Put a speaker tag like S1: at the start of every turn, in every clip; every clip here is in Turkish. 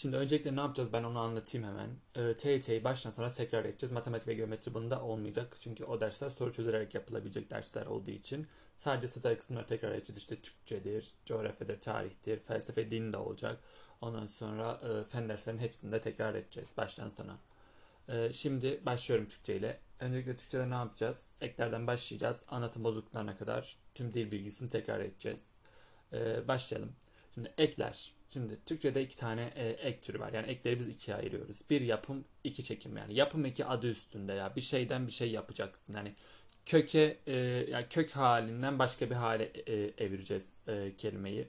S1: Şimdi öncelikle ne yapacağız ben onu anlatayım hemen. E, TYT'yi baştan sona tekrar edeceğiz. Matematik ve geometri bunda olmayacak. Çünkü o dersler soru çözülerek yapılabilecek dersler olduğu için. Sadece sözel kısımları tekrar edeceğiz. İşte Türkçedir, coğrafyadır, tarihtir, felsefe, din de olacak. Ondan sonra e, fen derslerinin hepsini de tekrar edeceğiz baştan sona. E, şimdi başlıyorum Türkçe ile. Öncelikle Türkçe'de ne yapacağız? Eklerden başlayacağız. Anlatım bozukluklarına kadar tüm dil bilgisini tekrar edeceğiz. E, başlayalım. Şimdi ekler. Şimdi Türkçe'de iki tane e, ek türü var. Yani ekleri biz ikiye ayırıyoruz. Bir yapım, iki çekim. Yani yapım eki adı üstünde ya. Bir şeyden bir şey yapacaksın. Yani köke, e, yani kök halinden başka bir hale e, evireceğiz e, kelimeyi.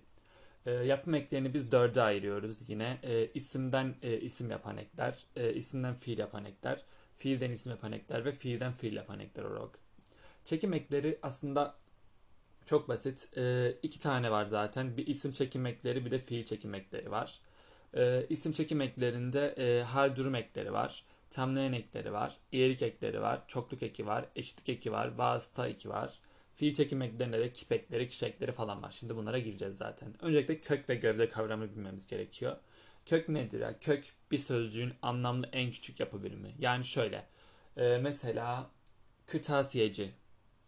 S1: E, yapım eklerini biz dörde ayırıyoruz yine. E, isimden e, isim yapan ekler, e, isimden fiil yapan ekler, fiilden isim yapan ekler ve fiilden fiil yapan ekler olarak. Çekim ekleri aslında çok basit. E, iki tane var zaten. Bir isim çekim ekleri bir de fiil çekim ekleri var. E, isim çekim eklerinde e, hal durum ekleri var. Tamlayan ekleri var. İyelik ekleri var. Çokluk eki var. Eşitlik eki var. Vasıta eki var. Fiil çekim eklerinde de kip ekleri, kişi ekleri falan var. Şimdi bunlara gireceğiz zaten. Öncelikle kök ve gövde kavramını bilmemiz gerekiyor. Kök nedir ya? Kök bir sözcüğün anlamlı en küçük yapı birimi. Yani şöyle. E, mesela kırtasiyeci.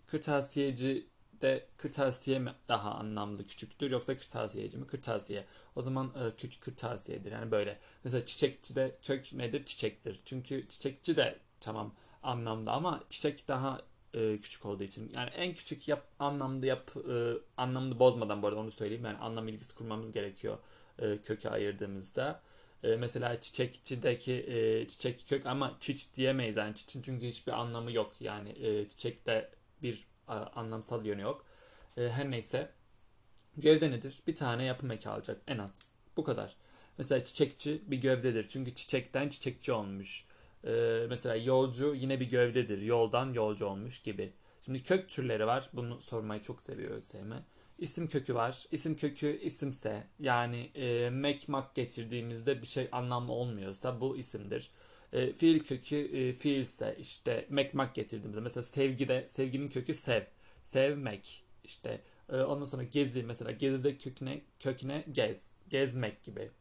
S1: Kırtasiyeci de kırtasiye mi daha anlamlı küçüktür yoksa kırtasiyeci mi? Kırtasiye. O zaman e, kök kırtasiyedir. Yani böyle. Mesela çiçekçi de kök nedir? Çiçektir. Çünkü çiçekçi de tamam anlamda ama çiçek daha e, küçük olduğu için. Yani en küçük yap anlamda yap e, anlamını bozmadan bu arada onu söyleyeyim. Yani anlam ilgisi kurmamız gerekiyor e, köke ayırdığımızda. E, mesela çiçekçideki e, çiçek kök ama çiç diyemeyiz yani çiçin çünkü hiçbir anlamı yok. Yani e, çiçekte bir a, anlamsal yönü yok. E, her neyse. Gövde nedir? Bir tane yapım eki alacak en az. Bu kadar. Mesela çiçekçi bir gövdedir. Çünkü çiçekten çiçekçi olmuş. Ee, mesela yolcu yine bir gövdedir. Yoldan yolcu olmuş gibi. Şimdi kök türleri var. Bunu sormayı çok seviyor ÖSYM. İsim kökü var. İsim kökü isimse yani e, mek mak getirdiğimizde bir şey anlamlı olmuyorsa bu isimdir. E, fiil kökü e, fiilse işte mek mak getirdiğimizde mesela sevgide sevginin kökü sev. Sevmek işte e, ondan sonra gezi mesela gezide köküne köküne gez. Gezmek gibi.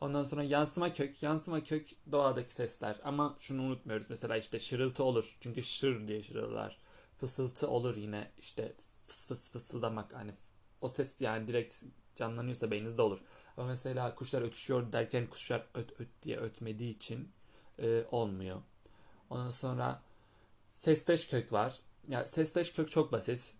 S1: Ondan sonra yansıma kök. Yansıma kök doğadaki sesler. Ama şunu unutmuyoruz. Mesela işte şırıltı olur. Çünkü şır diye şırılırlar. Fısıltı olur yine. işte fıs fıs fısıldamak. Hani o ses yani direkt canlanıyorsa beyninizde olur. Ama mesela kuşlar ötüşüyor derken kuşlar öt öt diye ötmediği için e, olmuyor. Ondan sonra sesteş kök var. Ya yani sesteş kök çok basit.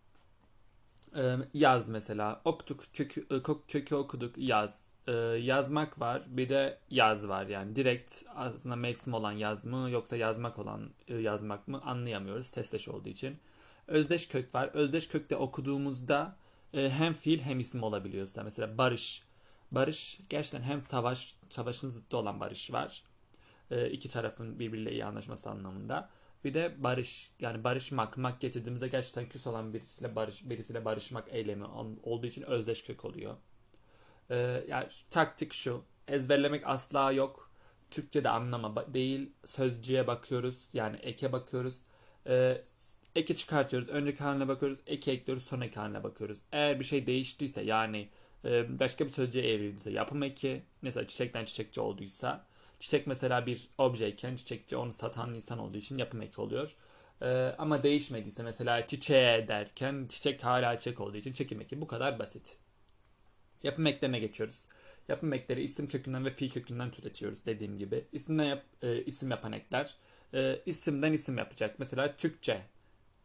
S1: E, yaz mesela. Okuduk kökü, kökü okuduk yaz e, yazmak var bir de yaz var yani direkt aslında mevsim olan yaz mı yoksa yazmak olan e, yazmak mı anlayamıyoruz sesleş olduğu için. Özdeş kök var. Özdeş kökte okuduğumuzda e, hem fiil hem isim olabiliyorsa mesela barış. Barış gerçekten hem savaş savaşın zıttı olan barış var. E, iki tarafın birbiriyle iyi anlaşması anlamında. Bir de barış yani barışmak mak getirdiğimizde gerçekten küs olan birisiyle barış birisiyle barışmak eylemi olduğu için özdeş kök oluyor. Ee, yani taktik şu. Ezberlemek asla yok. Türkçe'de anlama değil. Sözcüğe bakıyoruz. Yani eke bakıyoruz. Ee, eki çıkartıyoruz. Önceki haline bakıyoruz. Eki ekliyoruz. Sonraki haline bakıyoruz. Eğer bir şey değiştiyse yani e, başka bir sözcüğe evrildiyse yapım eki mesela çiçekten çiçekçi olduysa çiçek mesela bir objeyken çiçekçi onu satan insan olduğu için yapım eki oluyor. Ee, ama değişmediyse mesela çiçeğe derken çiçek hala çiçek olduğu için çekim eki bu kadar basit. Yapım eklerine geçiyoruz. Yapım ekleri isim kökünden ve fiil kökünden türetiyoruz dediğim gibi. İsimden yap, e, isim yapan ekler e, isimden isim yapacak. Mesela Türkçe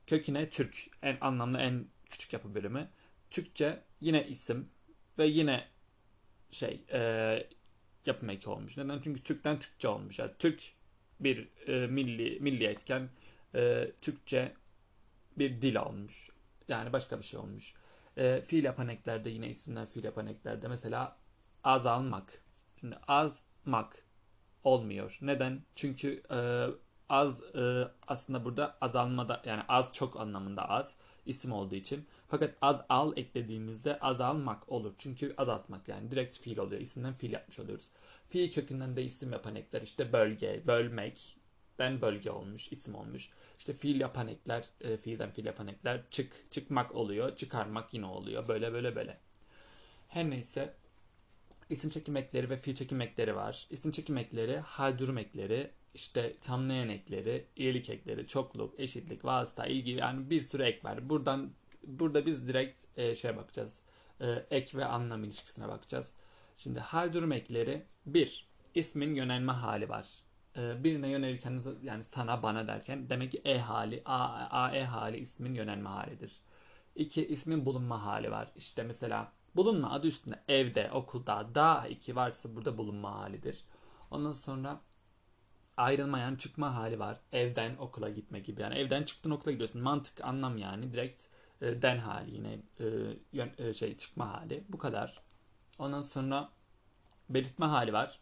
S1: köküne Türk en anlamlı en küçük yapı bölümü. Türkçe yine isim ve yine şey e, yapım eki olmuş. Neden? Çünkü Türk'ten Türkçe olmuş. Yani Türk bir e, milli milli etken e, Türkçe bir dil olmuş. Yani başka bir şey olmuş. E, fiil yapan eklerde yine isimler fiil yapan eklerde mesela azalmak. Şimdi azmak olmuyor. Neden? Çünkü e, az e, aslında burada azalmada yani az çok anlamında az isim olduğu için. Fakat az al eklediğimizde azalmak olur. Çünkü azaltmak yani direkt fiil oluyor. İsimden fiil yapmış oluyoruz. Fiil kökünden de isim yapan ekler işte bölge, bölmek, den bölge olmuş, isim olmuş. İşte fiil yapan ekler, e, fiilden fiil yapan ekler çık, çıkmak oluyor, çıkarmak yine oluyor. Böyle böyle böyle. Her neyse isim çekim ekleri ve fiil çekim ekleri var. İsim çekim ekleri, hal durum ekleri, işte tamlayan ekleri, iyilik ekleri, çokluk, eşitlik, vasıta, ilgi yani bir sürü ek var. Buradan burada biz direkt e, şeye bakacağız. E, ek ve anlam ilişkisine bakacağız. Şimdi hal durum ekleri bir ismin yönelme hali var. E, birine yönelirken yani sana bana derken demek ki e hali, a, a e hali ismin yönelme halidir. İki ismin bulunma hali var. İşte mesela bulunma adı üstünde evde, okulda, da iki varsa burada bulunma halidir. Ondan sonra ayrılmayan çıkma hali var. Evden okula gitme gibi. Yani evden çıktın okula gidiyorsun. Mantık, anlam yani. Direkt e, den hali yine e, e, şey çıkma hali. Bu kadar. Ondan sonra belirtme hali var.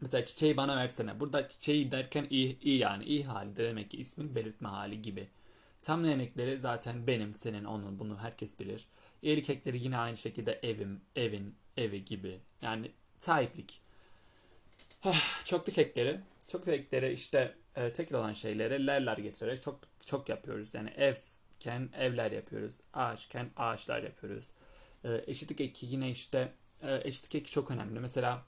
S1: Mesela çiçeği bana versene. Burada çiçeği derken iyi, iyi yani. iyi hali de demek ki ismin belirtme hali gibi. Tamlayan ekleri zaten benim, senin, onun, bunu herkes bilir. İyilik ekleri yine aynı şekilde evim, evin, evi gibi. Yani sahiplik. Çokluk ekleri. Çokluk ekleri işte e, tekil olan şeylere lerler getirerek çok çok yapıyoruz. Yani evken evler yapıyoruz. Ağaçken ağaçlar yapıyoruz. E, eşitlik eki yine işte e, eşitlik eki çok önemli. Mesela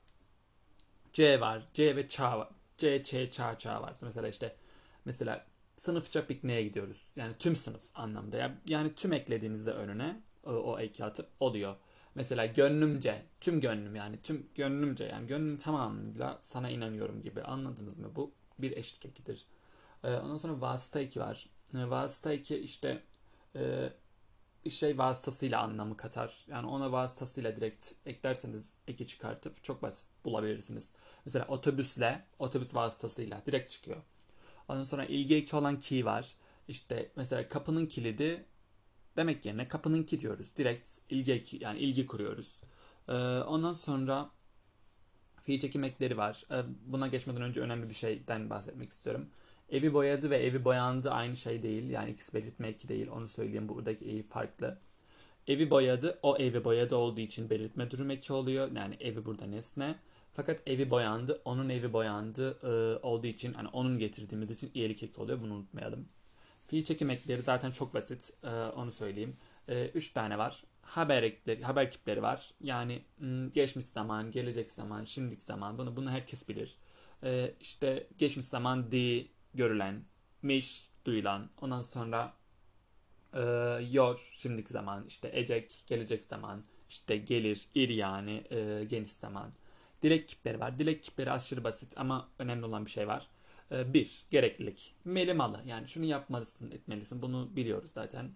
S1: C var. C ve çağ var. C, Ç, çağ, çağ var. Mesela işte mesela sınıfça pikniğe gidiyoruz. Yani tüm sınıf anlamda. Yani tüm eklediğinizde önüne o, o eki atıp oluyor. Mesela gönlümce, tüm gönlüm yani tüm gönlümce yani gönlüm tamamıyla sana inanıyorum gibi anladınız mı? Bu bir eşlik ekidir. Ee, ondan sonra vasıta eki var. Ee, vasıta eki işte e, şey vasıtasıyla anlamı katar. Yani ona vasıtasıyla direkt eklerseniz eki çıkartıp çok basit bulabilirsiniz. Mesela otobüsle, otobüs vasıtasıyla direkt çıkıyor. Ondan sonra ilgi eki olan ki var. İşte mesela kapının kilidi demek yerine kapınınki diyoruz. Direkt ilgi yani ilgi kuruyoruz. Ee, ondan sonra fiil çekim var. Ee, buna geçmeden önce önemli bir şeyden bahsetmek istiyorum. Evi boyadı ve evi boyandı aynı şey değil. Yani ikisi belirtme eki değil. Onu söyleyeyim. Buradaki evi farklı. Evi boyadı. O evi boyadı olduğu için belirtme durum eki oluyor. Yani evi burada nesne. Fakat evi boyandı. Onun evi boyandı e, olduğu için hani onun getirdiğimiz için iyilik eki oluyor. Bunu unutmayalım. Fiil çekim ekleri zaten çok basit. Ee, onu söyleyeyim. Ee, üç tane var. Haber ekleri, haber kipleri var. Yani hmm, geçmiş zaman, gelecek zaman, şimdilik zaman. Bunu bunu herkes bilir. Ee, işte geçmiş zaman di görülen, miş duyulan. Ondan sonra e, yor şimdilik zaman, işte ecek gelecek zaman, işte gelir, ir yani e, geniş zaman. Dilek kipleri var. Dilek kipleri aşırı basit ama önemli olan bir şey var. Ee, bir, gereklilik. Melimalı. Yani şunu yapmalısın, etmelisin. Bunu biliyoruz zaten.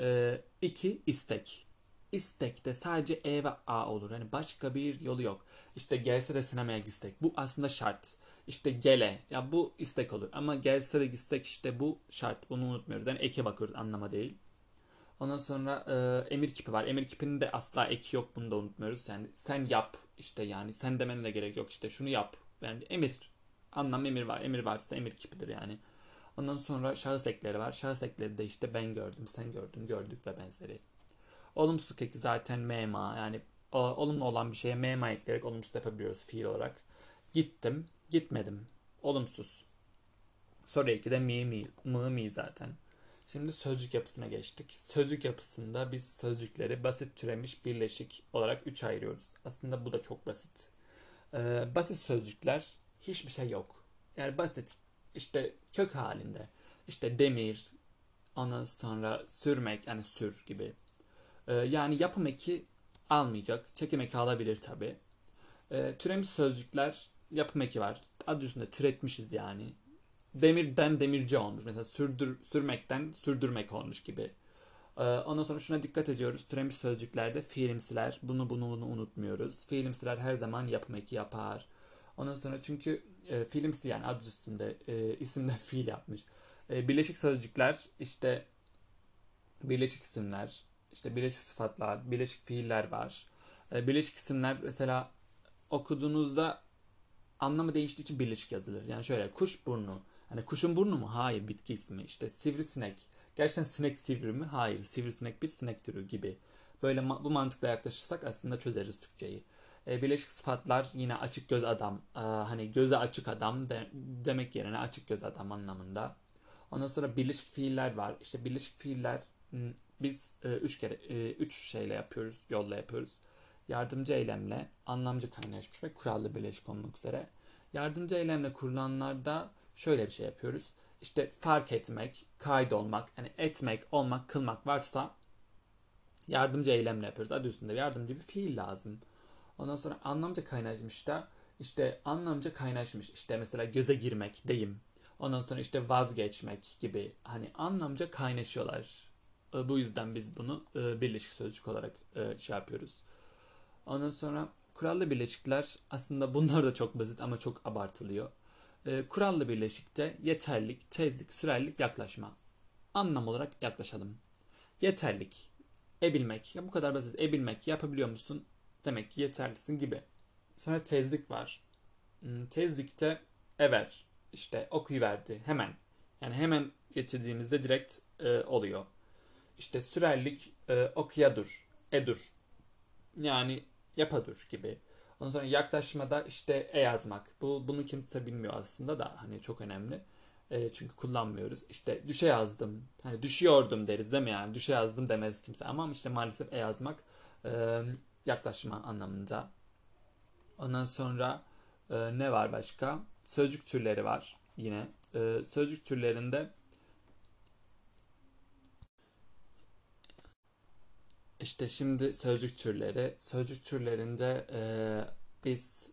S1: Ee, iki, istek. İstekte sadece E ve A olur. Yani başka bir yolu yok. İşte gelse de sinemaya gitsek. Bu aslında şart. İşte gele. Ya bu istek olur. Ama gelse de gitsek işte bu şart. Bunu unutmuyoruz. Yani eke bakıyoruz anlama değil. Ondan sonra e, emir kipi var. Emir kipinin de asla eki yok. Bunu da unutmuyoruz. Yani sen yap işte yani sen demene de gerek yok. İşte şunu yap. Yani emir anlam emir var. Emir varsa emir kipidir yani. Ondan sonra şahıs ekleri var. Şahıs ekleri de işte ben gördüm, sen gördün, gördük ve benzeri. Olumsuz eki zaten mema yani olumlu olan bir şeye mema ekleyerek olumsuz yapabiliyoruz fiil olarak. Gittim, gitmedim. Olumsuz. Soru eki de mi mi, mı mi zaten. Şimdi sözcük yapısına geçtik. Sözcük yapısında biz sözcükleri basit türemiş birleşik olarak üç ayırıyoruz. Aslında bu da çok basit. Ee, basit sözcükler hiçbir şey yok. Yani basit işte kök halinde. İşte demir, ondan sonra sürmek yani sür gibi. Ee, yani yapım eki almayacak. Çekim eki alabilir tabi. Ee, türemiş sözcükler yapım eki var. Adı üstünde türetmişiz yani. Demirden demirci olmuş. Mesela sürdür, sürmekten sürdürmek olmuş gibi. Ee, ondan sonra şuna dikkat ediyoruz. Türemiş sözcüklerde fiilimsiler. Bunu bunu bunu unutmuyoruz. Fiilimsiler her zaman yapım eki yapar. Ondan sonra çünkü e, filmsi yani adı üstünde e, isimde fiil yapmış. E, birleşik sözcükler işte birleşik isimler, işte birleşik sıfatlar, birleşik fiiller var. E, birleşik isimler mesela okuduğunuzda anlamı değiştiği için birleşik yazılır. Yani şöyle kuş burnu. Hani kuşun burnu mu? Hayır bitki ismi. İşte sivrisinek. Gerçekten sinek sivri mi? Hayır. Sivrisinek bir sinek türü gibi. Böyle ma- bu mantıkla yaklaşırsak aslında çözeriz Türkçeyi. E, birleşik sıfatlar yine açık göz adam. E, hani göze açık adam de, demek yerine açık göz adam anlamında. Ondan sonra birleşik fiiller var. İşte birleşik fiiller biz e, üç kere üç şeyle yapıyoruz, yolla yapıyoruz. yardımcı eylemle anlamcı kaynaşmış ve kurallı birleşik olmak üzere. Yardımcı eylemle kurulanlarda şöyle bir şey yapıyoruz. İşte fark etmek, kaydolmak, yani etmek, olmak, kılmak varsa yardımcı eylemle yapıyoruz. Adı üstünde yardımcı bir fiil lazım. Ondan sonra anlamca kaynaşmış da işte anlamca kaynaşmış. İşte mesela göze girmek deyim. Ondan sonra işte vazgeçmek gibi hani anlamca kaynaşıyorlar. E, bu yüzden biz bunu e, birleşik sözcük olarak e, şey yapıyoruz. Ondan sonra kurallı birleşikler aslında bunlar da çok basit ama çok abartılıyor. Kurallı birleşikte yeterlik, tezlik, sürerlik, yaklaşma. Anlam olarak yaklaşalım. Yeterlik, ebilmek. Ya bu kadar basit. Ebilmek, yapabiliyor musun? Demek ki yeterlisin gibi. Sonra tezlik var. Hmm, tezlikte ever, işte okuyuverdi hemen. Yani hemen getirdiğimizde direkt e, oluyor. İşte sürerlik e, okuyadur, edur. Yani yapadur gibi. Ondan sonra yaklaşmada işte e yazmak. Bu bunu kimse bilmiyor aslında da hani çok önemli. E, çünkü kullanmıyoruz. İşte düşe yazdım. Hani düşüyordum deriz değil mi yani? Düşe yazdım demez kimse. Ama işte maalesef e yazmak e, yaklaşma anlamında. Ondan sonra e, ne var başka? Sözcük türleri var yine. E, sözcük türlerinde işte şimdi sözcük türleri. Sözcük türlerinde e, biz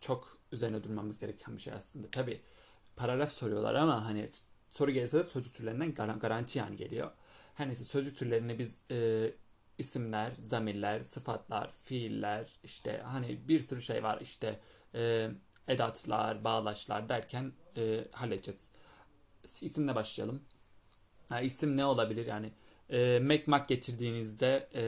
S1: çok üzerine durmamız gereken bir şey aslında. Tabi paragraf soruyorlar ama hani soru gelirse de sözcük türlerinden garanti yani geliyor. Her neyse sözcük türlerini biz e, isimler, zamirler, sıfatlar, fiiller işte hani bir sürü şey var işte e, edatlar, bağlaçlar derken e, halledeceğiz. İsimle başlayalım. Ha, isim ne olabilir yani e, mekmak getirdiğinizde e,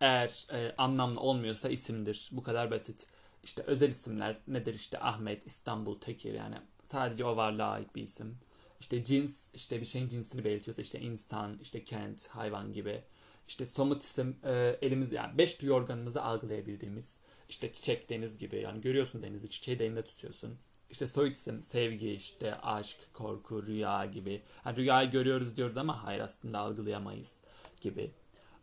S1: eğer e, anlamlı olmuyorsa isimdir. Bu kadar basit. İşte özel isimler nedir işte Ahmet, İstanbul, Tekir yani sadece o varlığa ait bir isim. İşte cins işte bir şeyin cinsini belirtiyorsa işte insan, işte kent, hayvan gibi. İşte somut isim e, elimiz yani beş duyu organımızı algılayabildiğimiz işte çiçek deniz gibi yani görüyorsun denizi çiçeği de elinde tutuyorsun. İşte soyut isim sevgi işte aşk korku rüya gibi. Yani rüyayı görüyoruz diyoruz ama hayır aslında algılayamayız gibi.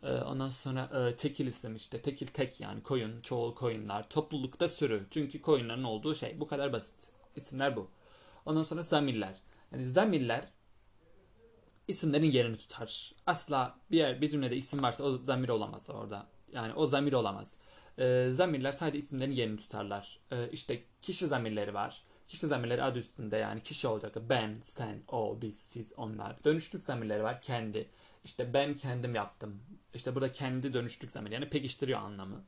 S1: E, ondan sonra e, tekil isim işte tekil tek yani koyun çoğul koyunlar toplulukta sürü çünkü koyunların olduğu şey bu kadar basit. İsimler bu. Ondan sonra zamirler. Yani zamirler isimlerin yerini tutar. Asla bir yer bir cümlede isim varsa o zamir olamaz orada. Yani o zamir olamaz. E, zamirler sadece isimlerin yerini tutarlar. E, işte kişi zamirleri var. Kişi zamirleri adı üstünde yani kişi olacak. Ben, sen, o, biz, siz, onlar. Dönüştük zamirleri var. Kendi. İşte ben kendim yaptım. İşte burada kendi dönüştük zamir. Yani pekiştiriyor anlamı.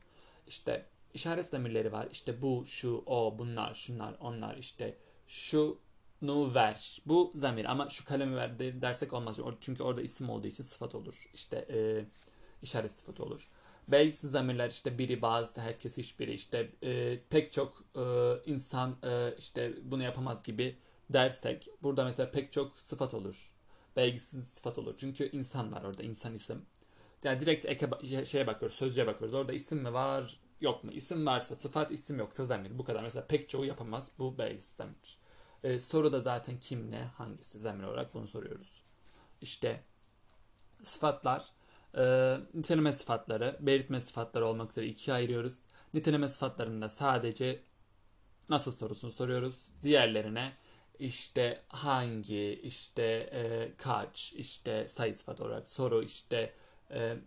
S1: İşte işaret zamirleri var. İşte bu, şu, o, bunlar, şunlar, onlar. İşte şu nu ver. Bu zamir ama şu kalemi ver dersek olmaz. Çünkü orada isim olduğu için sıfat olur. İşte e, işaret sıfatı olur. Belgisiz zamirler işte biri bazı herkes hiçbiri işte e, pek çok e, insan e, işte bunu yapamaz gibi dersek burada mesela pek çok sıfat olur. Belgisiz sıfat olur. Çünkü insan var orada insan isim. Yani direkt eke şeye bakıyoruz sözcüğe bakıyoruz. Orada isim mi var yok mu? İsim varsa sıfat isim yoksa zamir. Bu kadar. Mesela pek çoğu yapamaz. Bu belgisiz zamir. E, soru da zaten kim ne hangisi zamir olarak bunu soruyoruz. İşte sıfatlar e, niteleme sıfatları, belirtme sıfatları olmak üzere ikiye ayırıyoruz. Niteleme sıfatlarında sadece nasıl sorusunu soruyoruz. Diğerlerine işte hangi, işte e, kaç, işte sayı sıfat olarak soru, işte e,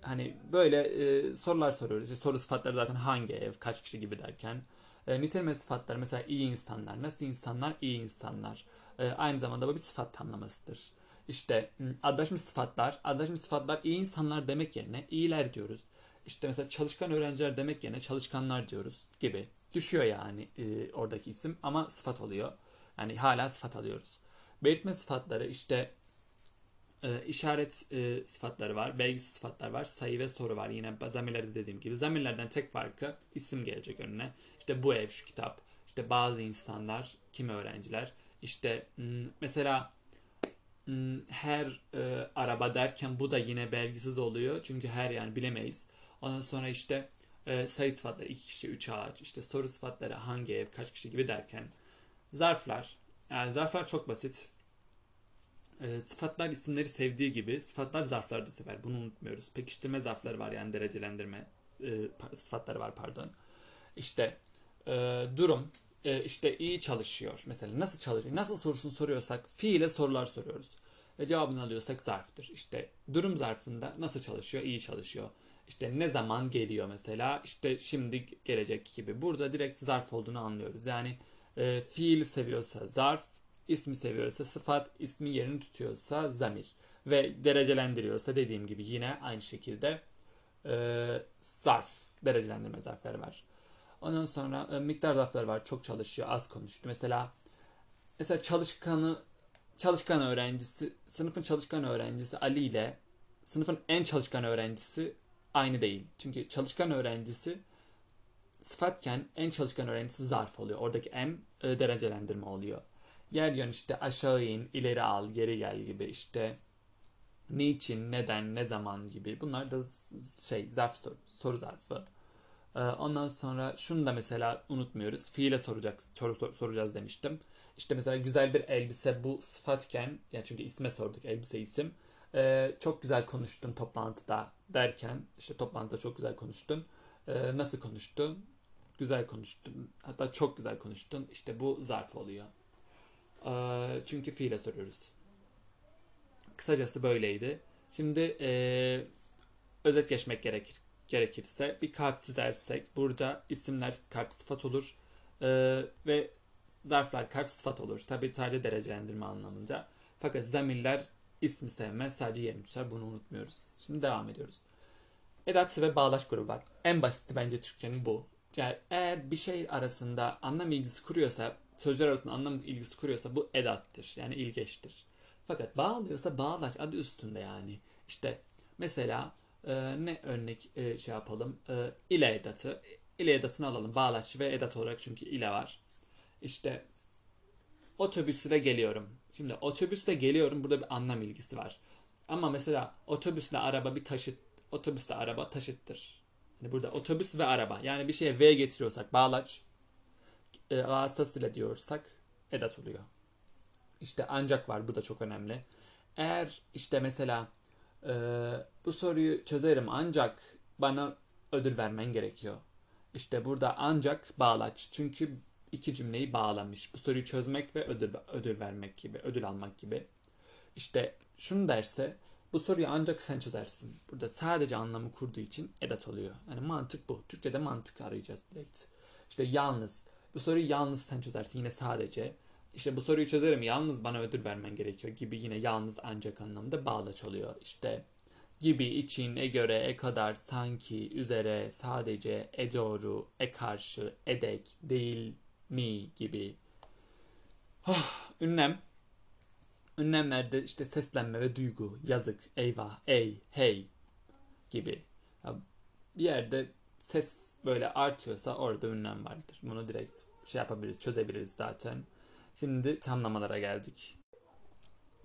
S1: hani böyle e, sorular soruyoruz. İşte soru sıfatları zaten hangi ev, kaç kişi gibi derken. E, niteleme sıfatları mesela iyi insanlar. Nasıl insanlar? İyi insanlar. E, aynı zamanda bu bir sıfat tamlamasıdır. İşte adlaşmış sıfatlar, adlaşmış sıfatlar iyi insanlar demek yerine iyiler diyoruz. İşte mesela çalışkan öğrenciler demek yerine çalışkanlar diyoruz gibi. Düşüyor yani e, oradaki isim ama sıfat oluyor. Yani hala sıfat alıyoruz. Belirtme sıfatları işte e, işaret e, sıfatları var, belgisiz sıfatlar var, sayı ve soru var. Yine zamirlerde dediğim gibi. Zamirlerden tek farkı isim gelecek önüne. İşte bu ev, şu kitap, işte bazı insanlar, kim öğrenciler. İşte mesela Hmm, her e, araba derken bu da yine belgisiz oluyor. Çünkü her yani bilemeyiz. Ondan sonra işte e, sayı sıfatları iki kişi, üç ağaç, işte soru sıfatları hangi ev, kaç kişi gibi derken zarflar. Yani zarflar çok basit. E, sıfatlar isimleri sevdiği gibi sıfatlar zarfları da sever. Bunu unutmuyoruz. Pekiştirme zarfları var yani derecelendirme. e, sıfatları var pardon. İşte e, durum e, işte iyi çalışıyor. Mesela nasıl çalışıyor? Nasıl sorusunu soruyorsak fiile sorular soruyoruz. Ve cevabını alıyorsak zarftır. İşte durum zarfında nasıl çalışıyor? İyi çalışıyor. İşte ne zaman geliyor mesela? İşte şimdi gelecek gibi. Burada direkt zarf olduğunu anlıyoruz. Yani e, fiil seviyorsa zarf, ismi seviyorsa sıfat, ismi yerini tutuyorsa zamir. Ve derecelendiriyorsa dediğim gibi yine aynı şekilde e, zarf, derecelendirme zarfları var. Ondan sonra e, miktar zarfları var. Çok çalışıyor, az konuştu. Mesela mesela çalışkanı çalışkan öğrencisi, sınıfın çalışkan öğrencisi Ali ile sınıfın en çalışkan öğrencisi aynı değil. Çünkü çalışkan öğrencisi sıfatken en çalışkan öğrencisi zarf oluyor. Oradaki en e, derecelendirme oluyor. Yer yön işte aşağı in, ileri al, geri gel gibi işte niçin, neden, ne zaman gibi. Bunlar da şey zarf soru, soru zarfı. Ee, ondan sonra şunu da mesela unutmuyoruz. Fiile soracak, soru, sor, soracağız demiştim. İşte mesela güzel bir elbise bu sıfatken, yani çünkü isme sorduk elbise isim. Ee, çok güzel konuştun toplantıda derken, işte toplantıda çok güzel konuştun. Ee, nasıl konuştun? Güzel konuştun. Hatta çok güzel konuştun. İşte bu zarf oluyor. Ee, çünkü fiile soruyoruz. Kısacası böyleydi. Şimdi ee, özet geçmek gerekir gerekirse bir kalp çizersek burada isimler kalp sıfat olur ee, ve zarflar kalp sıfat olur. Tabi sadece derecelendirme anlamında. Fakat zamirler ismi sevme sadece yerini tutar. Bunu unutmuyoruz. Şimdi devam ediyoruz. Edatsı ve bağlaç grubu var. En basiti bence Türkçenin bu. Yani eğer bir şey arasında anlam ilgisi kuruyorsa, sözler arasında anlam ilgisi kuruyorsa bu edattır. Yani ilgeçtir. Fakat bağlıyorsa bağlaç adı üstünde yani. İşte mesela e, ne örnek e, şey yapalım? E, ile edatı. İle edatını alalım. Bağlaç ve edat olarak çünkü ile var. İşte otobüsle geliyorum. Şimdi otobüsle geliyorum burada bir anlam ilgisi var. Ama mesela otobüsle araba bir taşıt, otobüsle araba taşıttır. Yani burada otobüs ve araba. Yani bir şeye V getiriyorsak bağlaç, e, vasıtasıyla diyorsak edat oluyor. İşte ancak var bu da çok önemli. Eğer işte mesela e, bu soruyu çözerim ancak bana ödül vermen gerekiyor. İşte burada ancak bağlaç. Çünkü iki cümleyi bağlamış. Bu soruyu çözmek ve ödül, ödül vermek gibi, ödül almak gibi. İşte şunu derse bu soruyu ancak sen çözersin. Burada sadece anlamı kurduğu için edat oluyor. Yani mantık bu. Türkçe'de mantık arayacağız direkt. İşte yalnız. Bu soruyu yalnız sen çözersin. Yine sadece. İşte bu soruyu çözerim. Yalnız bana ödül vermen gerekiyor gibi yine yalnız ancak anlamında bağlaç oluyor. İşte gibi, için, e göre, e kadar, sanki, üzere, sadece, e doğru, e karşı, edek, değil, mi gibi. Oh, ünlem. Ünlemlerde işte seslenme ve duygu, yazık, eyvah, ey, hey gibi. Ya bir yerde ses böyle artıyorsa orada ünlem vardır. Bunu direkt şey yapabiliriz, çözebiliriz zaten. Şimdi tamlamalara geldik.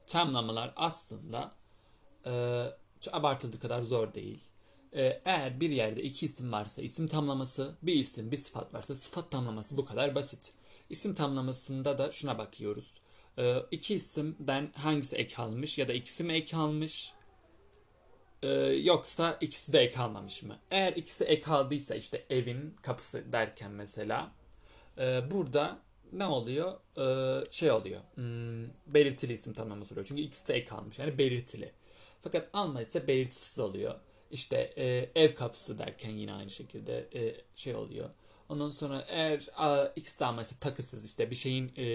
S1: Tamlamalar aslında e, abartıldığı kadar zor değil. E, eğer bir yerde iki isim varsa isim tamlaması, bir isim bir sıfat varsa sıfat tamlaması bu kadar basit. İsim tamlamasında da şuna bakıyoruz. E, iki isimden hangisi ek almış ya da ikisi mi ek almış e, yoksa ikisi de ek almamış mı? Eğer ikisi ek aldıysa işte evin kapısı derken mesela e, burada ne oluyor? Ee, şey oluyor. Hmm, belirtili isim tamlaması oluyor. Çünkü ikisi de ek almış. Yani belirtili. Fakat alma ise belirtisiz oluyor. İşte e, ev kapısı derken yine aynı şekilde e, şey oluyor. Ondan sonra eğer a, ikisi de ise takısız işte bir şeyin e,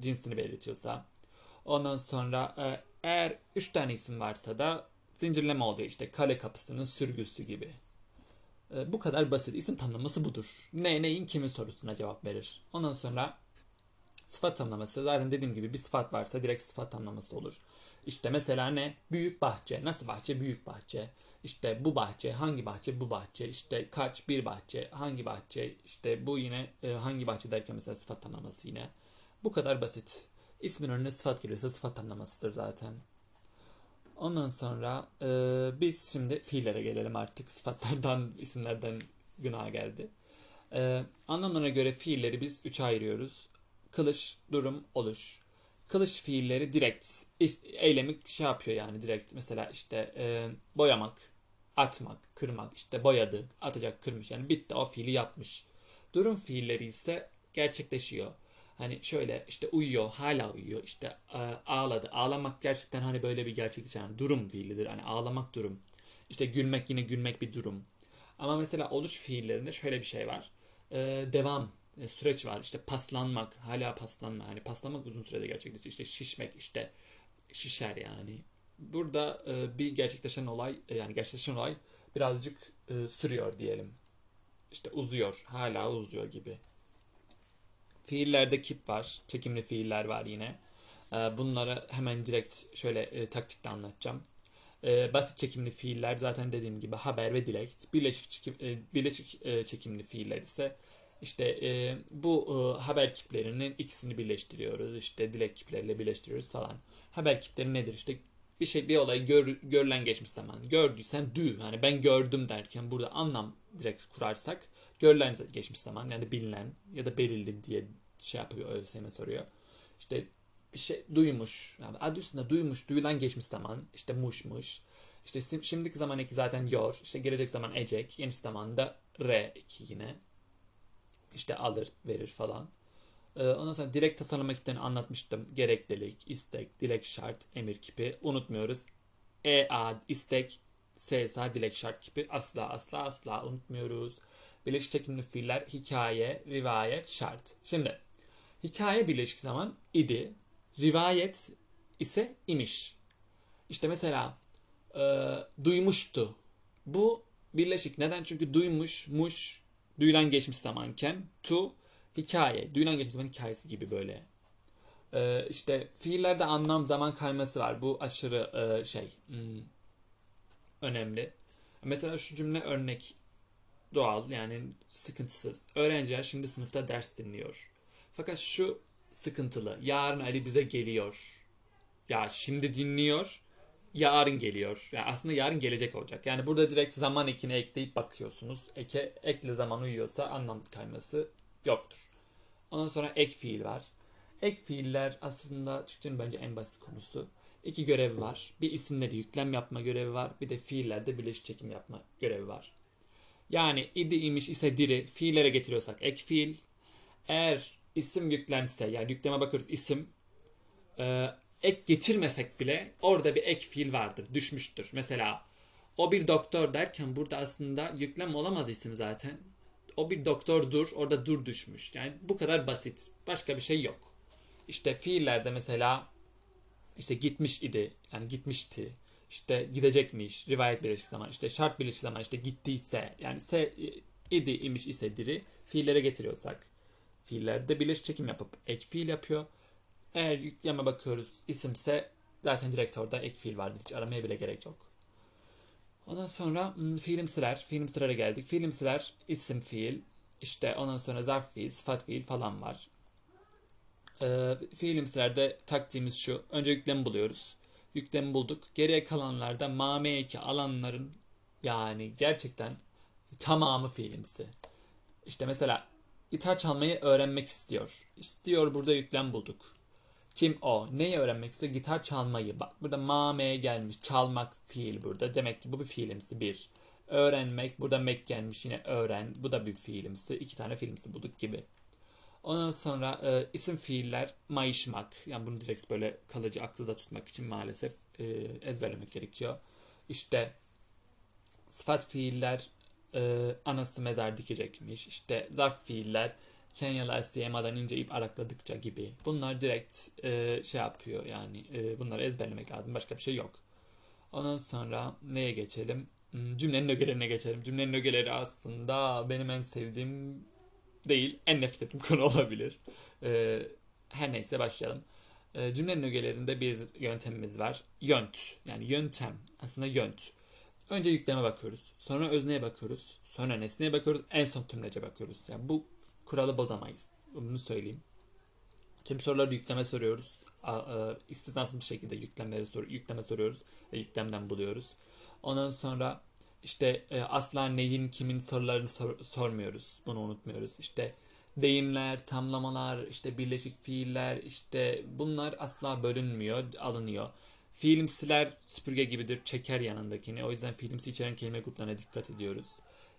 S1: cinsini belirtiyorsa. Ondan sonra e, eğer üç tane isim varsa da zincirleme oluyor. işte kale kapısının sürgüsü gibi. E, bu kadar basit. İsim tamlaması budur. Ne neyin kimin sorusuna cevap verir. Ondan sonra Sıfat tamlaması zaten dediğim gibi bir sıfat varsa direkt sıfat tamlaması olur. İşte mesela ne? Büyük bahçe. Nasıl bahçe? Büyük bahçe. İşte bu bahçe, hangi bahçe? Bu bahçe. İşte kaç? Bir bahçe. Hangi bahçe? İşte bu yine e, hangi bahçe derken mesela sıfat tamlaması yine. Bu kadar basit. İsmin önüne sıfat geliyorsa sıfat tamlamasıdır zaten. Ondan sonra e, biz şimdi fiillere gelelim artık. Sıfatlardan, isimlerden günah geldi. E, anlamlarına göre fiilleri biz üçe ayırıyoruz kılış, durum, oluş. Kılış fiilleri direkt eylemi şey yapıyor yani direkt mesela işte e, boyamak, atmak, kırmak, işte boyadı, atacak, kırmış. Yani bitti o fiili yapmış. Durum fiilleri ise gerçekleşiyor. Hani şöyle işte uyuyor, hala uyuyor. İşte e, ağladı. Ağlamak gerçekten hani böyle bir gerçekleşen yani durum fiilidir. Hani ağlamak durum. İşte gülmek yine gülmek bir durum. Ama mesela oluş fiillerinde şöyle bir şey var. E, devam süreç var. İşte paslanmak, hala paslanma. Hani paslanmak uzun sürede gerçekleşiyor. İşte şişmek, işte şişer yani. Burada e, bir gerçekleşen olay, e, yani gerçekleşen olay birazcık e, sürüyor diyelim. İşte uzuyor, hala uzuyor gibi. Fiillerde kip var, çekimli fiiller var yine. E, bunları hemen direkt şöyle e, taktikle anlatacağım. E, basit çekimli fiiller zaten dediğim gibi haber ve dilek. Birleşik, çekim, e, birleşik e, çekimli fiiller ise işte e, bu e, haber kiplerinin ikisini birleştiriyoruz. İşte dilek kipleriyle birleştiriyoruz falan. Haber kipleri nedir? İşte bir şey bir olay gör, görülen geçmiş zaman. Gördüysen dü. Yani ben gördüm derken burada anlam direkt kurarsak görülen geçmiş zaman yani bilinen ya da belirli diye şey yapıyor ÖSYM soruyor. İşte bir şey duymuş. Yani adı üstünde duymuş, duyulan geçmiş zaman. işte muşmuş. İşte şimdiki zaman eki zaten yor. İşte gelecek zaman ecek. Yeni zamanda re eki yine işte alır verir falan. Ee, ondan sonra dilek tasarlama ekiplerini anlatmıştım. Gereklilik, istek, dilek şart, emir kipi unutmuyoruz. E, A, istek, S, S, dilek şart kipi asla asla asla unutmuyoruz. Birleşik çekimli fiiller hikaye, rivayet, şart. Şimdi hikaye birleşik zaman idi. Rivayet ise imiş. İşte mesela e, duymuştu. Bu birleşik. Neden? Çünkü duymuş, muş, duyulan geçmiş zamanken to hikaye. Duyulan geçmiş zaman hikayesi gibi böyle. Ee, işte fiillerde anlam zaman kayması var. Bu aşırı e, şey hmm, önemli. Mesela şu cümle örnek doğal yani sıkıntısız. Öğrenciler şimdi sınıfta ders dinliyor. Fakat şu sıkıntılı. Yarın Ali bize geliyor. Ya şimdi dinliyor yarın geliyor. Yani aslında yarın gelecek olacak. Yani burada direkt zaman ekini ekleyip bakıyorsunuz. Eke, ekle zaman uyuyorsa anlam kayması yoktur. Ondan sonra ek fiil var. Ek fiiller aslında Türkçenin bence en basit konusu. İki görevi var. Bir isimleri yüklem yapma görevi var. Bir de fiillerde birleşik çekim yapma görevi var. Yani idi imiş ise diri fiillere getiriyorsak ek fiil. Eğer isim yüklemse yani yükleme bakıyoruz isim e, ek getirmesek bile orada bir ek fiil vardır, düşmüştür. Mesela o bir doktor derken burada aslında yüklem olamaz isim zaten. O bir doktordur, orada dur düşmüş. Yani bu kadar basit. Başka bir şey yok. İşte fiillerde mesela işte gitmiş idi, yani gitmişti. İşte gidecekmiş, rivayet birleşik zaman. İşte şart birleşik zaman, işte gittiyse. Yani se, idi, imiş, ise diri. Fiillere getiriyorsak. Fiillerde birleşik çekim yapıp ek fiil yapıyor. Eğer yükleme bakıyoruz isimse zaten direkt orada ek fiil vardı. Hiç aramaya bile gerek yok. Ondan sonra hmm, fiilimsiler. Fiilimsilere geldik. Fiilimsiler isim fiil. işte ondan sonra zarf fiil, sıfat fiil falan var. Ee, fiilimsilerde taktiğimiz şu. Önce yüklemi buluyoruz. Yüklemi bulduk. Geriye kalanlarda mame eki alanların yani gerçekten tamamı fiilimsi. İşte mesela gitar çalmayı öğrenmek istiyor. İstiyor burada yüklem bulduk. Kim o? Neyi öğrenmek istiyor? Gitar çalmayı. Bak burada mame gelmiş. Çalmak fiil burada. Demek ki bu bir fiilimsi bir. Öğrenmek. Burada mek gelmiş yine öğren. Bu da bir fiilimsi. İki tane fiilimsi bulduk gibi. Ondan sonra e, isim fiiller mayışmak. Yani bunu direkt böyle kalıcı akılda tutmak için maalesef e, ezberlemek gerekiyor. İşte sıfat fiiller e, anası mezar dikecekmiş. İşte zarf fiiller Kenyalı SDMA'dan ince ip arakladıkça gibi. Bunlar direkt e, şey yapıyor yani e, bunları ezberlemek lazım. Başka bir şey yok. Ondan sonra neye geçelim? Hmm, cümlenin ögelerine geçelim. Cümlenin ögeleri aslında benim en sevdiğim değil, en nefret ettiğim konu olabilir. E, her neyse başlayalım. E, cümlenin ögelerinde bir yöntemimiz var. Yönt. Yani yöntem. Aslında yönt. Önce yükleme bakıyoruz. Sonra özneye bakıyoruz. Sonra nesneye bakıyoruz. En son tümlece bakıyoruz. Yani bu kuralı bozamayız. Bunu söyleyeyim. Tüm soruları yükleme soruyoruz. İstisnasız bir şekilde yüklemeleri sor yükleme soruyoruz ve yüklemden buluyoruz. Ondan sonra işte e, asla neyin kimin sorularını sor sormuyoruz. Bunu unutmuyoruz. İşte deyimler, tamlamalar, işte birleşik fiiller, işte bunlar asla bölünmüyor, alınıyor. Fiilimsiler süpürge gibidir, çeker yanındakini. O yüzden fiilimsi içeren kelime gruplarına dikkat ediyoruz.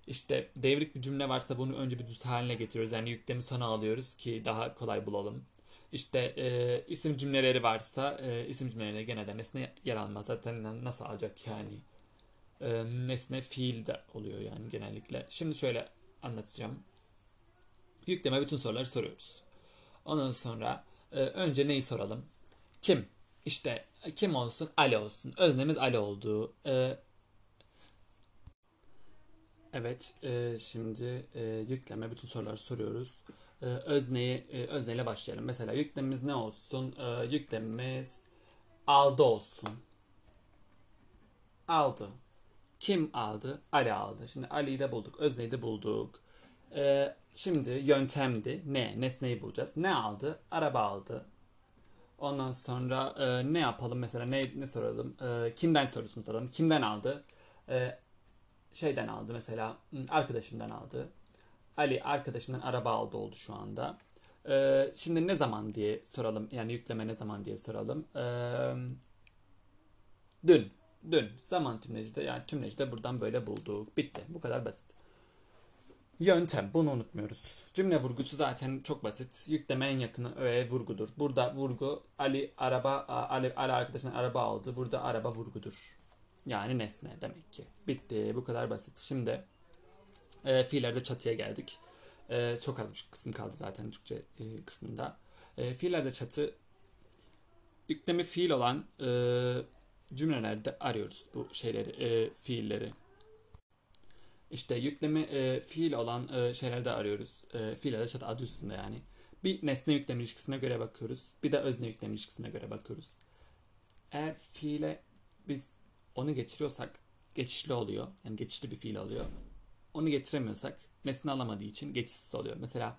S1: İşte devrik bir cümle varsa bunu önce bir düz haline getiriyoruz. Yani yüklemi sona alıyoruz ki daha kolay bulalım. İşte e, isim cümleleri varsa e, isim cümlelerine genelde nesne yer almaz. Zaten nasıl alacak yani? E, nesne fiil de oluyor yani genellikle. Şimdi şöyle anlatacağım. Yükleme bütün soruları soruyoruz. Ondan sonra e, önce neyi soralım? Kim? İşte kim olsun? Ali olsun. Öznemiz Ali olduğu. E, evet, e, şimdi e, yükleme bütün soruları soruyoruz. E, özneyi e, özneyle başlayalım. Mesela yüklemimiz ne olsun? E, yüklemimiz aldı olsun. Aldı. Kim aldı? Ali aldı. Şimdi Ali'yi de bulduk. Özneyi de bulduk. E, şimdi yöntemdi. Ne? Nesneyi bulacağız. Ne aldı? Araba aldı. Ondan sonra e, ne yapalım mesela ne ne soralım? E, kimden sorusunu soralım. Kimden aldı? E, şeyden aldı mesela arkadaşından aldı. Ali arkadaşından araba aldı oldu şu anda. E, şimdi ne zaman diye soralım. Yani yükleme ne zaman diye soralım. E, dün. Dün. Zaman tümleci yani tümleci buradan böyle bulduk. Bitti. Bu kadar basit. Yöntem. Bunu unutmuyoruz. Cümle vurgusu zaten çok basit. Yükleme en yakını öğe vurgudur. Burada vurgu Ali araba Ali, Ali arkadaşından araba aldı. Burada araba vurgudur. Yani nesne demek ki. Bitti. Bu kadar basit. Şimdi e, fiillerde çatıya geldik. E, çok az bir kısım kaldı zaten Türkçe e, kısmında. E, fiillerde çatı yüklemi fiil olan e, cümlelerde arıyoruz bu şeyleri, e, fiilleri. İşte yüklemi e, fiil olan e, şeylerde arıyoruz. E, fiillerde çatı adı üstünde yani. Bir nesne yüklem ilişkisine göre bakıyoruz. Bir de özne yüklem ilişkisine göre bakıyoruz. Eğer fiile biz onu getiriyorsak geçişli oluyor. Yani geçişli bir fiil oluyor. Onu getiremiyorsak nesne alamadığı için geçişsiz oluyor. Mesela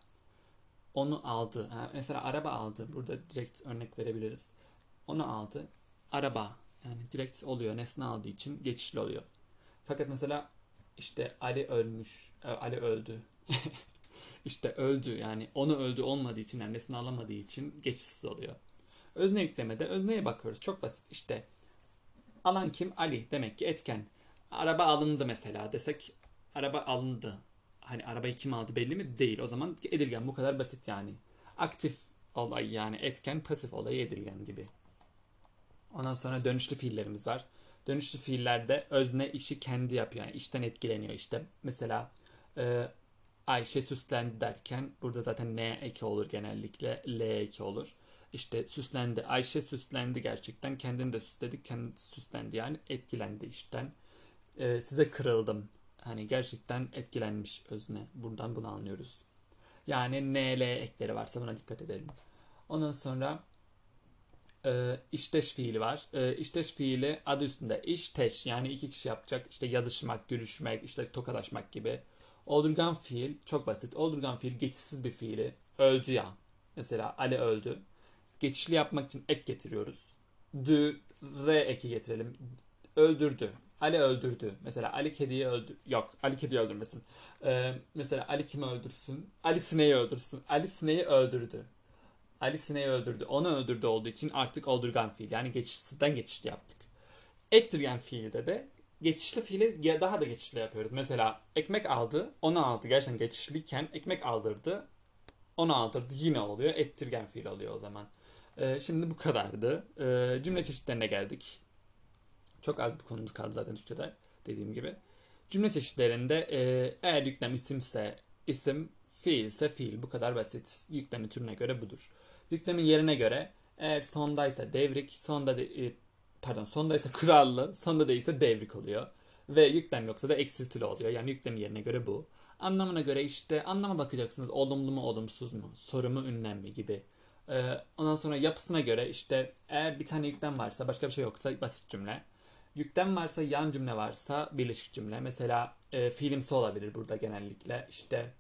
S1: onu aldı. Mesela araba aldı. Burada direkt örnek verebiliriz. Onu aldı. Araba yani direkt oluyor. Nesne aldığı için geçişli oluyor. Fakat mesela işte Ali ölmüş. e, Ali öldü. işte öldü yani onu öldü olmadığı için yani nesne alamadığı için geçişsiz oluyor. Özne yüklemede özneye bakıyoruz. Çok basit işte. Alan kim? Ali. Demek ki etken. Araba alındı mesela desek araba alındı. Hani arabayı kim aldı belli mi? Değil. O zaman edilgen bu kadar basit yani. Aktif olay yani etken pasif olayı edilgen gibi. Ondan sonra dönüşlü fiillerimiz var. Dönüşlü fiillerde özne işi kendi yapıyor. Yani işten etkileniyor işte. Mesela e, Ayşe süslendi derken burada zaten N eki olur genellikle. L eki olur. İşte süslendi. Ayşe süslendi gerçekten. Kendini de süsledi. Kendi süslendi yani etkilendi işten. E, size kırıldım. Hani gerçekten etkilenmiş özne. Buradan bunu anlıyoruz. Yani N, L ekleri varsa buna dikkat edelim. Ondan sonra e, işteş fiili var. E, işteş fiili adı üstünde işteş yani iki kişi yapacak işte yazışmak, görüşmek, işte tokalaşmak gibi. Oldurgan fiil çok basit. Oldurgan fiil geçişsiz bir fiili. Öldü ya. Mesela Ali öldü. Geçişli yapmak için ek getiriyoruz. Dü, re eki getirelim. Öldürdü. Ali öldürdü. Mesela Ali kediyi öldür... Yok. Ali kediyi öldürmesin. Ee, mesela Ali kimi öldürsün? Ali sineği öldürsün. Ali sineği öldürdü. Ali sineği öldürdü. Onu öldürdü olduğu için artık oldurgan fiil. Yani geçişsizden geçişli yaptık. Ettirgen fiilde de geçişli fiili daha da geçişli yapıyoruz. Mesela ekmek aldı, onu aldı. Gerçekten geçişliyken ekmek aldırdı, onu aldırdı. Yine oluyor. Ettirgen fiil oluyor o zaman. Ee, şimdi bu kadardı. Ee, cümle çeşitlerine geldik. Çok az bir konumuz kaldı zaten Türkçe'de dediğim gibi. Cümle çeşitlerinde e, eğer yüklem isimse isim, fiil ise fiil. Bu kadar basit. Yüklemin türüne göre budur. Yüklemin yerine göre eğer sondaysa devrik, sonda de, e, pardon sondaysa kurallı, sonda değilse devrik oluyor. Ve yüklem yoksa da eksiltili oluyor. Yani yüklem yerine göre bu. Anlamına göre işte anlama bakacaksınız. Olumlu mu olumsuz mu? Soru mu ünlem mi gibi. Ee, ondan sonra yapısına göre işte eğer bir tane yüklem varsa başka bir şey yoksa basit cümle. Yüklem varsa yan cümle varsa birleşik cümle. Mesela e, fiilimsi olabilir burada genellikle. İşte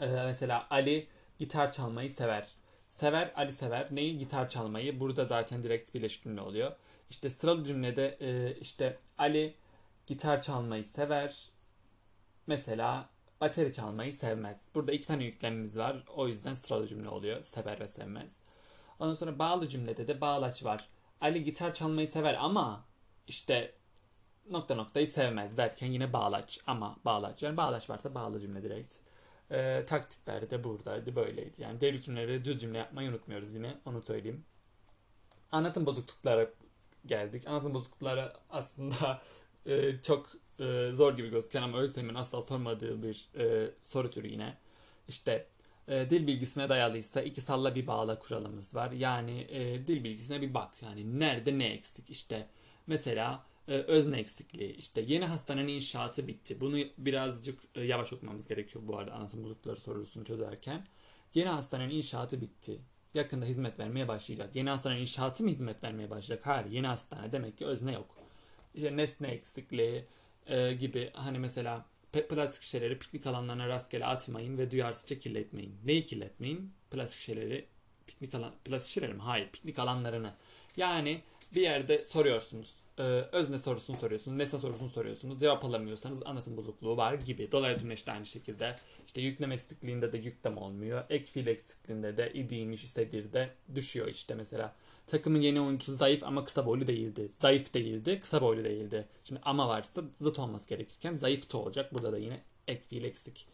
S1: e, mesela Ali gitar çalmayı sever. Sever Ali sever. Neyi? Gitar çalmayı. Burada zaten direkt birleşik cümle oluyor. İşte sıralı cümlede e, işte Ali gitar çalmayı sever. Mesela bateri çalmayı sevmez. Burada iki tane yüklemimiz var. O yüzden sıralı cümle oluyor. Sever ve sevmez. Ondan sonra bağlı cümlede de bağlaç var. Ali gitar çalmayı sever ama işte nokta noktayı sevmez derken yine bağlaç ama bağlaç. Yani bağlaç varsa bağlı cümle direkt. Ee, taktikler de buradaydı böyleydi. Yani devir cümleleri düz cümle yapmayı unutmuyoruz yine onu söyleyeyim. Anlatım bozukluklara geldik. Anlatım bozuklukları aslında e, çok e, zor gibi gözüken ama ÖSYM'in asla sormadığı bir e, soru türü yine. İşte e, dil bilgisine dayalıysa iki salla bir bağla kuralımız var. Yani e, dil bilgisine bir bak. Yani nerede ne eksik işte. Mesela e, özne eksikliği. İşte yeni hastanenin inşaatı bitti. Bunu birazcık e, yavaş okumamız gerekiyor bu arada anlatım bozuklukları sorusunu çözerken. Yeni hastanenin inşaatı bitti. Yakında hizmet vermeye başlayacak. Yeni hastanenin inşaatı mı hizmet vermeye başlayacak? Hayır. Yeni hastane demek ki özne yok. İşte nesne eksikliği e, gibi hani mesela plastik şişeleri piknik alanlarına rastgele atmayın ve duyarsızca kirletmeyin. Neyi kirletmeyin? Plastik şişeleri piknik alan plastik şişeleri mi? Hayır, piknik alanlarını. Yani bir yerde soruyorsunuz. Ee, özne sorusunu soruyorsunuz, nesne sorusunu soruyorsunuz. Cevap alamıyorsanız anlatım bozukluğu var gibi. Dolaylı tümleşte aynı şekilde. İşte yükleme eksikliğinde de yüklem olmuyor. Ek fiil eksikliğinde de idiymiş istedir de düşüyor işte mesela. Takımın yeni oyuncusu zayıf ama kısa boylu değildi. Zayıf değildi, kısa boylu değildi. Şimdi ama varsa zıt olması gerekirken zayıf da olacak. Burada da yine ek fiil eksik.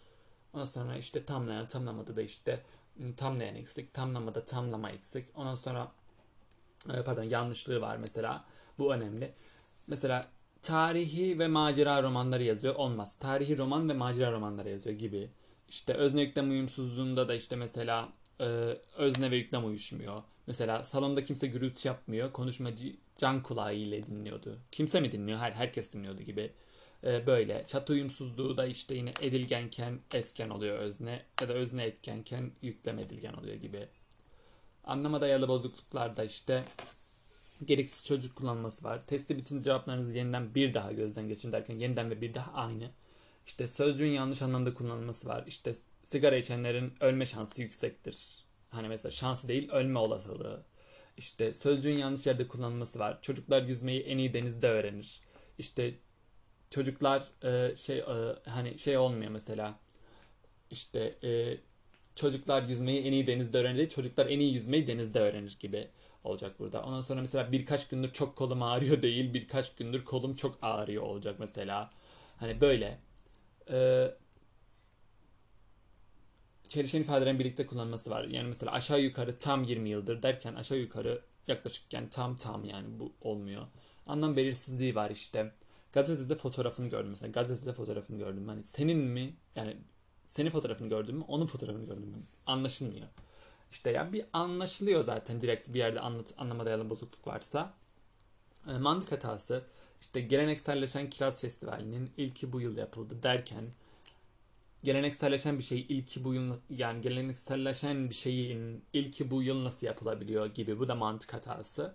S1: Ondan sonra işte tamlayan, tamlamada da işte ıı, tamlayan eksik, tamlamada tamlama eksik. Ondan sonra e, pardon yanlışlığı var mesela. Bu önemli. Mesela tarihi ve macera romanları yazıyor. Olmaz. Tarihi roman ve macera romanları yazıyor gibi. İşte özne yüklem uyumsuzluğunda da işte mesela e, özne ve yüklem uyuşmuyor. Mesela salonda kimse gürültü yapmıyor. Konuşmacı can kulağı ile dinliyordu. Kimse mi dinliyor? Hayır herkes dinliyordu gibi. E, böyle. Çatı uyumsuzluğu da işte yine edilgenken esken oluyor özne. Ya da özne etkenken yüklem edilgen oluyor gibi. Anlama dayalı bozukluklarda işte gereksiz çocuk kullanması var. Testi bitince cevaplarınızı yeniden bir daha gözden geçirin derken yeniden ve bir daha aynı. İşte sözcüğün yanlış anlamda kullanılması var. İşte sigara içenlerin ölme şansı yüksektir. Hani mesela şansı değil ölme olasılığı. İşte sözcüğün yanlış yerde kullanılması var. Çocuklar yüzmeyi en iyi denizde öğrenir. İşte çocuklar e, şey e, hani şey olmuyor mesela. İşte e, çocuklar yüzmeyi en iyi denizde öğrenir. Çocuklar en iyi yüzmeyi denizde öğrenir gibi olacak burada. Ondan sonra mesela birkaç gündür çok kolum ağrıyor değil. Birkaç gündür kolum çok ağrıyor olacak mesela. Hani böyle. Ee, çelişen ifadelerin birlikte kullanması var. Yani mesela aşağı yukarı tam 20 yıldır derken aşağı yukarı yaklaşık yani tam tam yani bu olmuyor. Anlam belirsizliği var işte. Gazetede fotoğrafını gördüm mesela. Gazetede fotoğrafını gördüm. Hani senin mi yani senin fotoğrafını gördüm mü onun fotoğrafını gördüm mü anlaşılmıyor. İşte yani bir anlaşılıyor zaten direkt bir yerde anlat, anlama dayalı bozukluk varsa. E, mantık hatası işte gelenekselleşen Kiraz Festivali'nin ilki bu yıl yapıldı derken gelenekselleşen bir şey ilki bu yıl yani gelenekselleşen bir şeyin ilki bu yıl nasıl yapılabiliyor gibi bu da mantık hatası.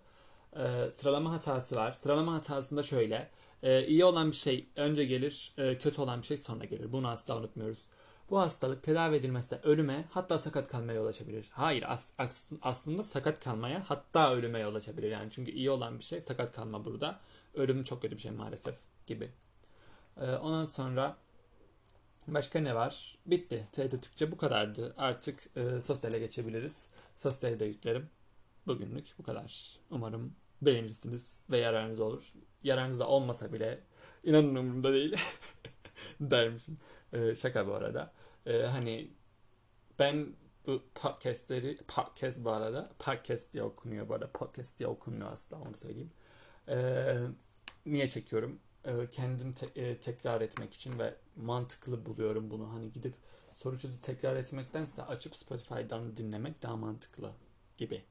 S1: E, sıralama hatası var. Sıralama hatasında şöyle e, iyi olan bir şey önce gelir e, kötü olan bir şey sonra gelir. Bunu asla unutmuyoruz. Bu hastalık tedavi edilmezse ölüme hatta sakat kalmaya yol açabilir. Hayır as, as, aslında sakat kalmaya hatta ölüme yol açabilir. Yani çünkü iyi olan bir şey sakat kalma burada. Ölüm çok kötü bir şey maalesef gibi. Ee, ondan sonra başka ne var? Bitti. TET Türkçe bu kadardı. Artık e, sosyale geçebiliriz. Sosyale de yüklerim. Bugünlük bu kadar. Umarım beğenirsiniz ve yararınız olur. Yararınızda olmasa bile inanın umurumda değil dermişim. Ee, şaka bu arada. Ee, hani ben bu podcastleri podcast bu arada podcast diye okunuyor bu arada podcast diye okunmuyor asla onu söyleyeyim. Ee, niye çekiyorum? Ee, kendim te- e, tekrar etmek için ve mantıklı buluyorum bunu. Hani gidip soru çözü tekrar etmektense açıp Spotify'dan dinlemek daha mantıklı gibi.